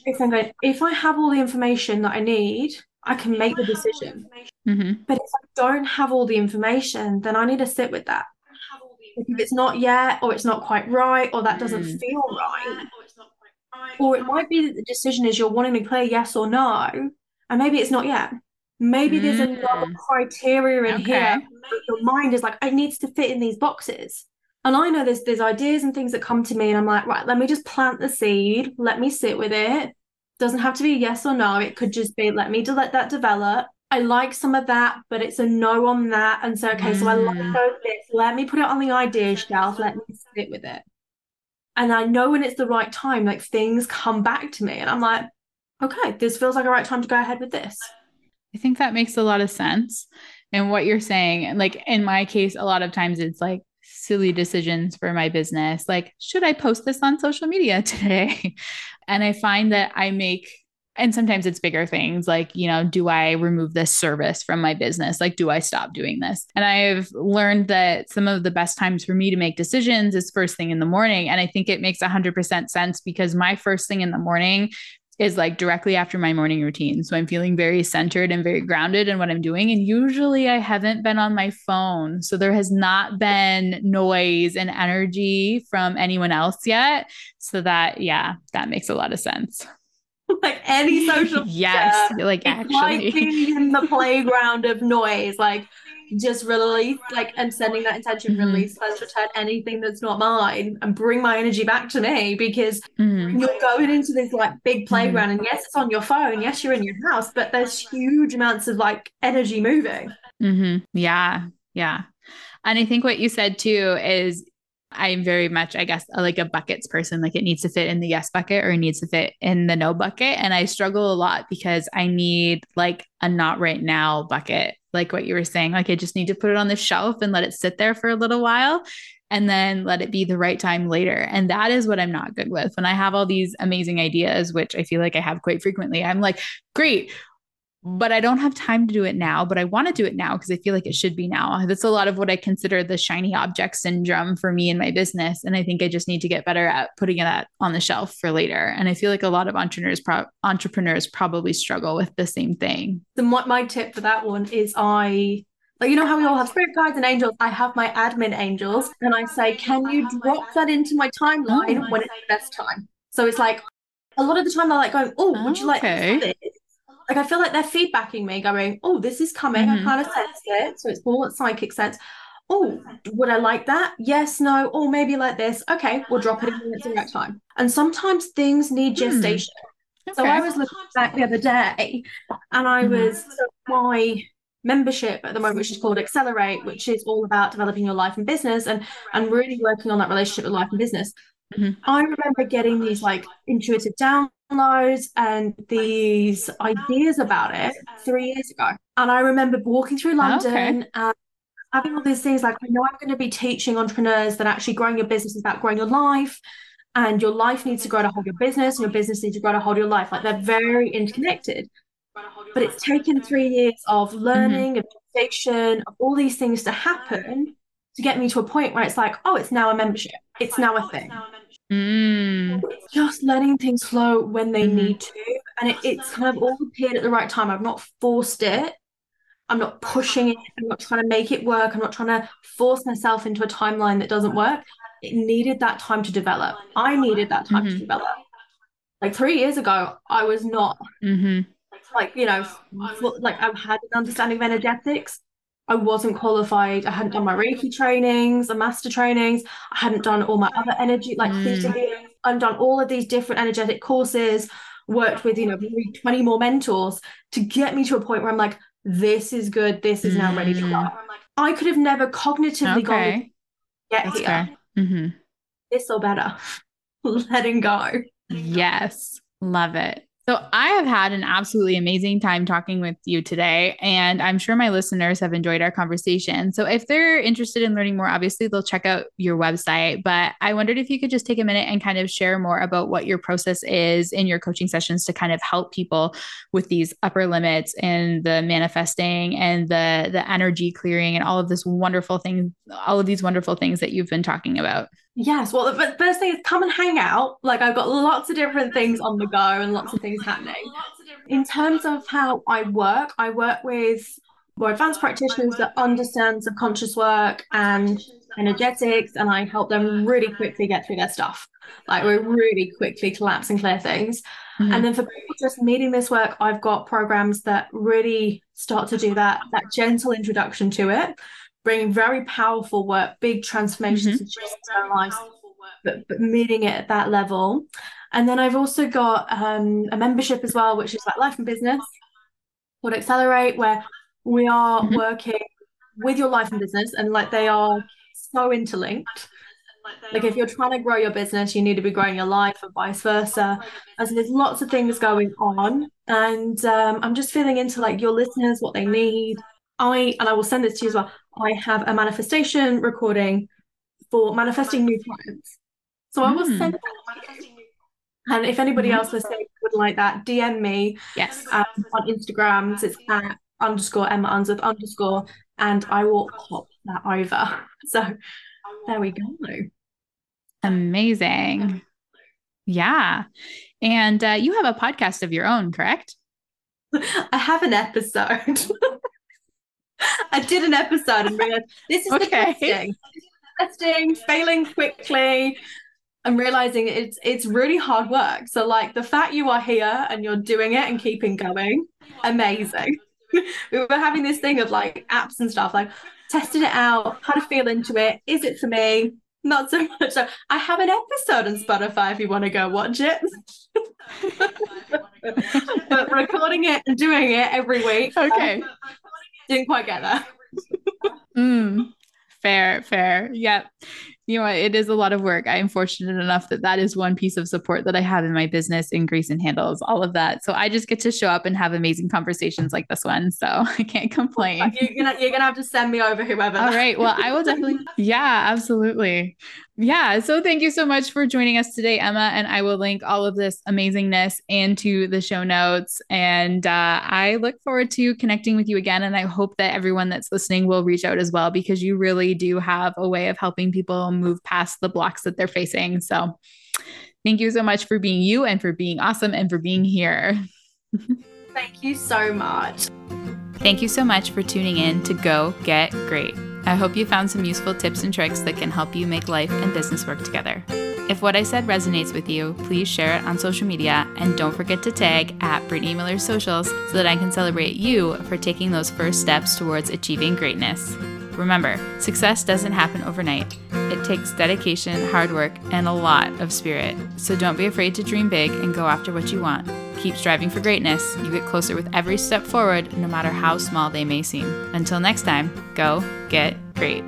if I'm going, if I have all the information that I need, I can make the decision. Mm-hmm. But if I don't have all the information, then I need to sit with that. If it's not yet, or it's not quite right, or that doesn't mm. feel right, or it might be that the decision is you're wanting to play yes or no, and maybe it's not yet. Maybe mm. there's another criteria in okay. here. Your mind is like, it needs to fit in these boxes. And I know there's there's ideas and things that come to me, and I'm like, right, let me just plant the seed. Let me sit with it. Doesn't have to be yes or no. It could just be let me let that develop. I like some of that, but it's a no on that. And so, okay, mm. so I like mm. this. Let me put it on the idea shelf. Let me sit with it. And I know when it's the right time, like things come back to me. And I'm like, okay, this feels like a right time to go ahead with this. I think that makes a lot of sense. And what you're saying, like in my case, a lot of times it's like silly decisions for my business. Like, should I post this on social media today? and I find that I make and sometimes it's bigger things like you know do i remove this service from my business like do i stop doing this and i've learned that some of the best times for me to make decisions is first thing in the morning and i think it makes 100% sense because my first thing in the morning is like directly after my morning routine. So I'm feeling very centered and very grounded in what I'm doing. And usually I haven't been on my phone. So there has not been noise and energy from anyone else yet. So that, yeah, that makes a lot of sense. like any social yes media, like actually like being in the playground of noise like just release like and sending that intention mm-hmm. release let's return anything that's not mine and bring my energy back to me because mm-hmm. you're going into this like big mm-hmm. playground mm-hmm. and yes it's on your phone yes you're in your house but there's huge amounts of like energy moving mm-hmm. yeah yeah and i think what you said too is I'm very much, I guess, like a buckets person. Like it needs to fit in the yes bucket or it needs to fit in the no bucket. And I struggle a lot because I need like a not right now bucket, like what you were saying. Like I just need to put it on the shelf and let it sit there for a little while and then let it be the right time later. And that is what I'm not good with. When I have all these amazing ideas, which I feel like I have quite frequently, I'm like, great, but I don't have time to do it now, but I want to do it now because I feel like it should be now. That's a lot of what I consider the shiny object syndrome for me in my business. And I think I just need to get better at putting that on the shelf for later. And I feel like a lot of entrepreneurs, pro- entrepreneurs probably struggle with the same thing. So my, my tip for that one is I like you know how we all have spirit guides and angels. I have my admin angels, and I say, "Can you drop that into my timeline oh. when it's the best time?" So it's like a lot of the time they're like going, "Oh, would you like okay. this?" Like I feel like they're feedbacking me, going, "Oh, this is coming. Mm-hmm. I kind of sense it." So it's more psychic sense. Oh, would I like that? Yes, no, or maybe like this. Okay, we'll drop it in at the right time. And sometimes things need hmm. gestation. Mm. Okay. So I was looking back the other day, and I mm-hmm. was so my membership at the moment, which is called Accelerate, which is all about developing your life and business and and really working on that relationship with life and business. Mm-hmm. I remember getting these like intuitive downloads and these ideas about it three years ago. And I remember walking through London okay. and having all these things like, I know I'm going to be teaching entrepreneurs that actually growing your business is about growing your life. And your life needs to grow to hold your business, and your business needs to grow to hold your life. Like they're very interconnected. But it's taken three years of mm-hmm. learning, mm-hmm. of meditation, of all these things to happen to get me to a point where it's like, oh, it's now a membership. It's now a thing. Mm. Just letting things flow when they mm-hmm. need to. And it, it's kind of all appeared at the right time. I've not forced it. I'm not pushing it. I'm not trying to make it work. I'm not trying to force myself into a timeline that doesn't work. It needed that time to develop. I needed that time mm-hmm. to develop. Like three years ago, I was not mm-hmm. like, you know, like I had an understanding of energetics, I wasn't qualified. I hadn't done my Reiki trainings, the master trainings. I hadn't done all my other energy, like mm. I've done all of these different energetic courses, worked with, you know, 20 more mentors to get me to a point where I'm like, this is good. This is now ready to go. Mm. I could have never cognitively okay. gone get That's here. Mm-hmm. This or better. Letting go. Yes. Love it. So, I have had an absolutely amazing time talking with you today, and I'm sure my listeners have enjoyed our conversation. So, if they're interested in learning more, obviously they'll check out your website. But I wondered if you could just take a minute and kind of share more about what your process is in your coaching sessions to kind of help people with these upper limits and the manifesting and the the energy clearing and all of this wonderful thing, all of these wonderful things that you've been talking about. Yes, well, the first thing is come and hang out. Like, I've got lots of different things on the go and lots of things happening. In terms of how I work, I work with more advanced practitioners that understand subconscious work and energetics, and I help them really quickly get through their stuff. Like, we really quickly collapse and clear things. Mm-hmm. And then for people just meeting this work, I've got programs that really start to do that that gentle introduction to it bringing very powerful work, big transformations mm-hmm. to their lives, but, but meeting it at that level. And then I've also got um, a membership as well, which is like life and business. called Accelerate, where we are Mhm. working with your life and business, and like they are so interlinked. Like if you're trying to grow your business, you need to be growing your life, and vice versa. As there's lots of things going on, and um, I'm just feeling into like your listeners, what they need. I and I will send this to you as well. I have a manifestation recording for manifesting new clients. So I will Mm. send that to you. And if anybody Mhm. else listening would like that, DM me Yes. um, on Instagram. It's at underscore Emma Unsworth underscore, and I will pop that over. So there we go. Amazing. Yeah. And uh, you have a podcast of your own, correct? I have an episode. I did an episode and realized this is the Okay. testing. Testing, failing quickly. I'm realizing it's it's really hard work. So like the fact you are here and you're doing it and keeping going, amazing. we were having this thing of like apps and stuff, like testing it out, how to feel into it. Is it for me? Not so much. So I have an episode on Spotify if you want to go watch it. but recording it and doing it every week. Okay. Um, Didn't quite get that. Mm, fair, fair. Yep. You know? It is a lot of work. I am fortunate enough that that is one piece of support that I have in my business, and Grayson handles all of that. So I just get to show up and have amazing conversations like this one. So I can't complain. You're gonna you're gonna have to send me over whoever. All right. Well, I will definitely. Yeah, absolutely. Yeah. So thank you so much for joining us today, Emma. And I will link all of this amazingness into the show notes. And uh, I look forward to connecting with you again. And I hope that everyone that's listening will reach out as well because you really do have a way of helping people move past the blocks that they're facing. So thank you so much for being you and for being awesome and for being here. Thank you so much. Thank you so much for tuning in to Go Get Great. I hope you found some useful tips and tricks that can help you make life and business work together. If what I said resonates with you, please share it on social media and don't forget to tag at Brittany Miller Socials so that I can celebrate you for taking those first steps towards achieving greatness. Remember, success doesn't happen overnight. It takes dedication, hard work, and a lot of spirit. So don't be afraid to dream big and go after what you want. Keep striving for greatness. You get closer with every step forward, no matter how small they may seem. Until next time, go get great.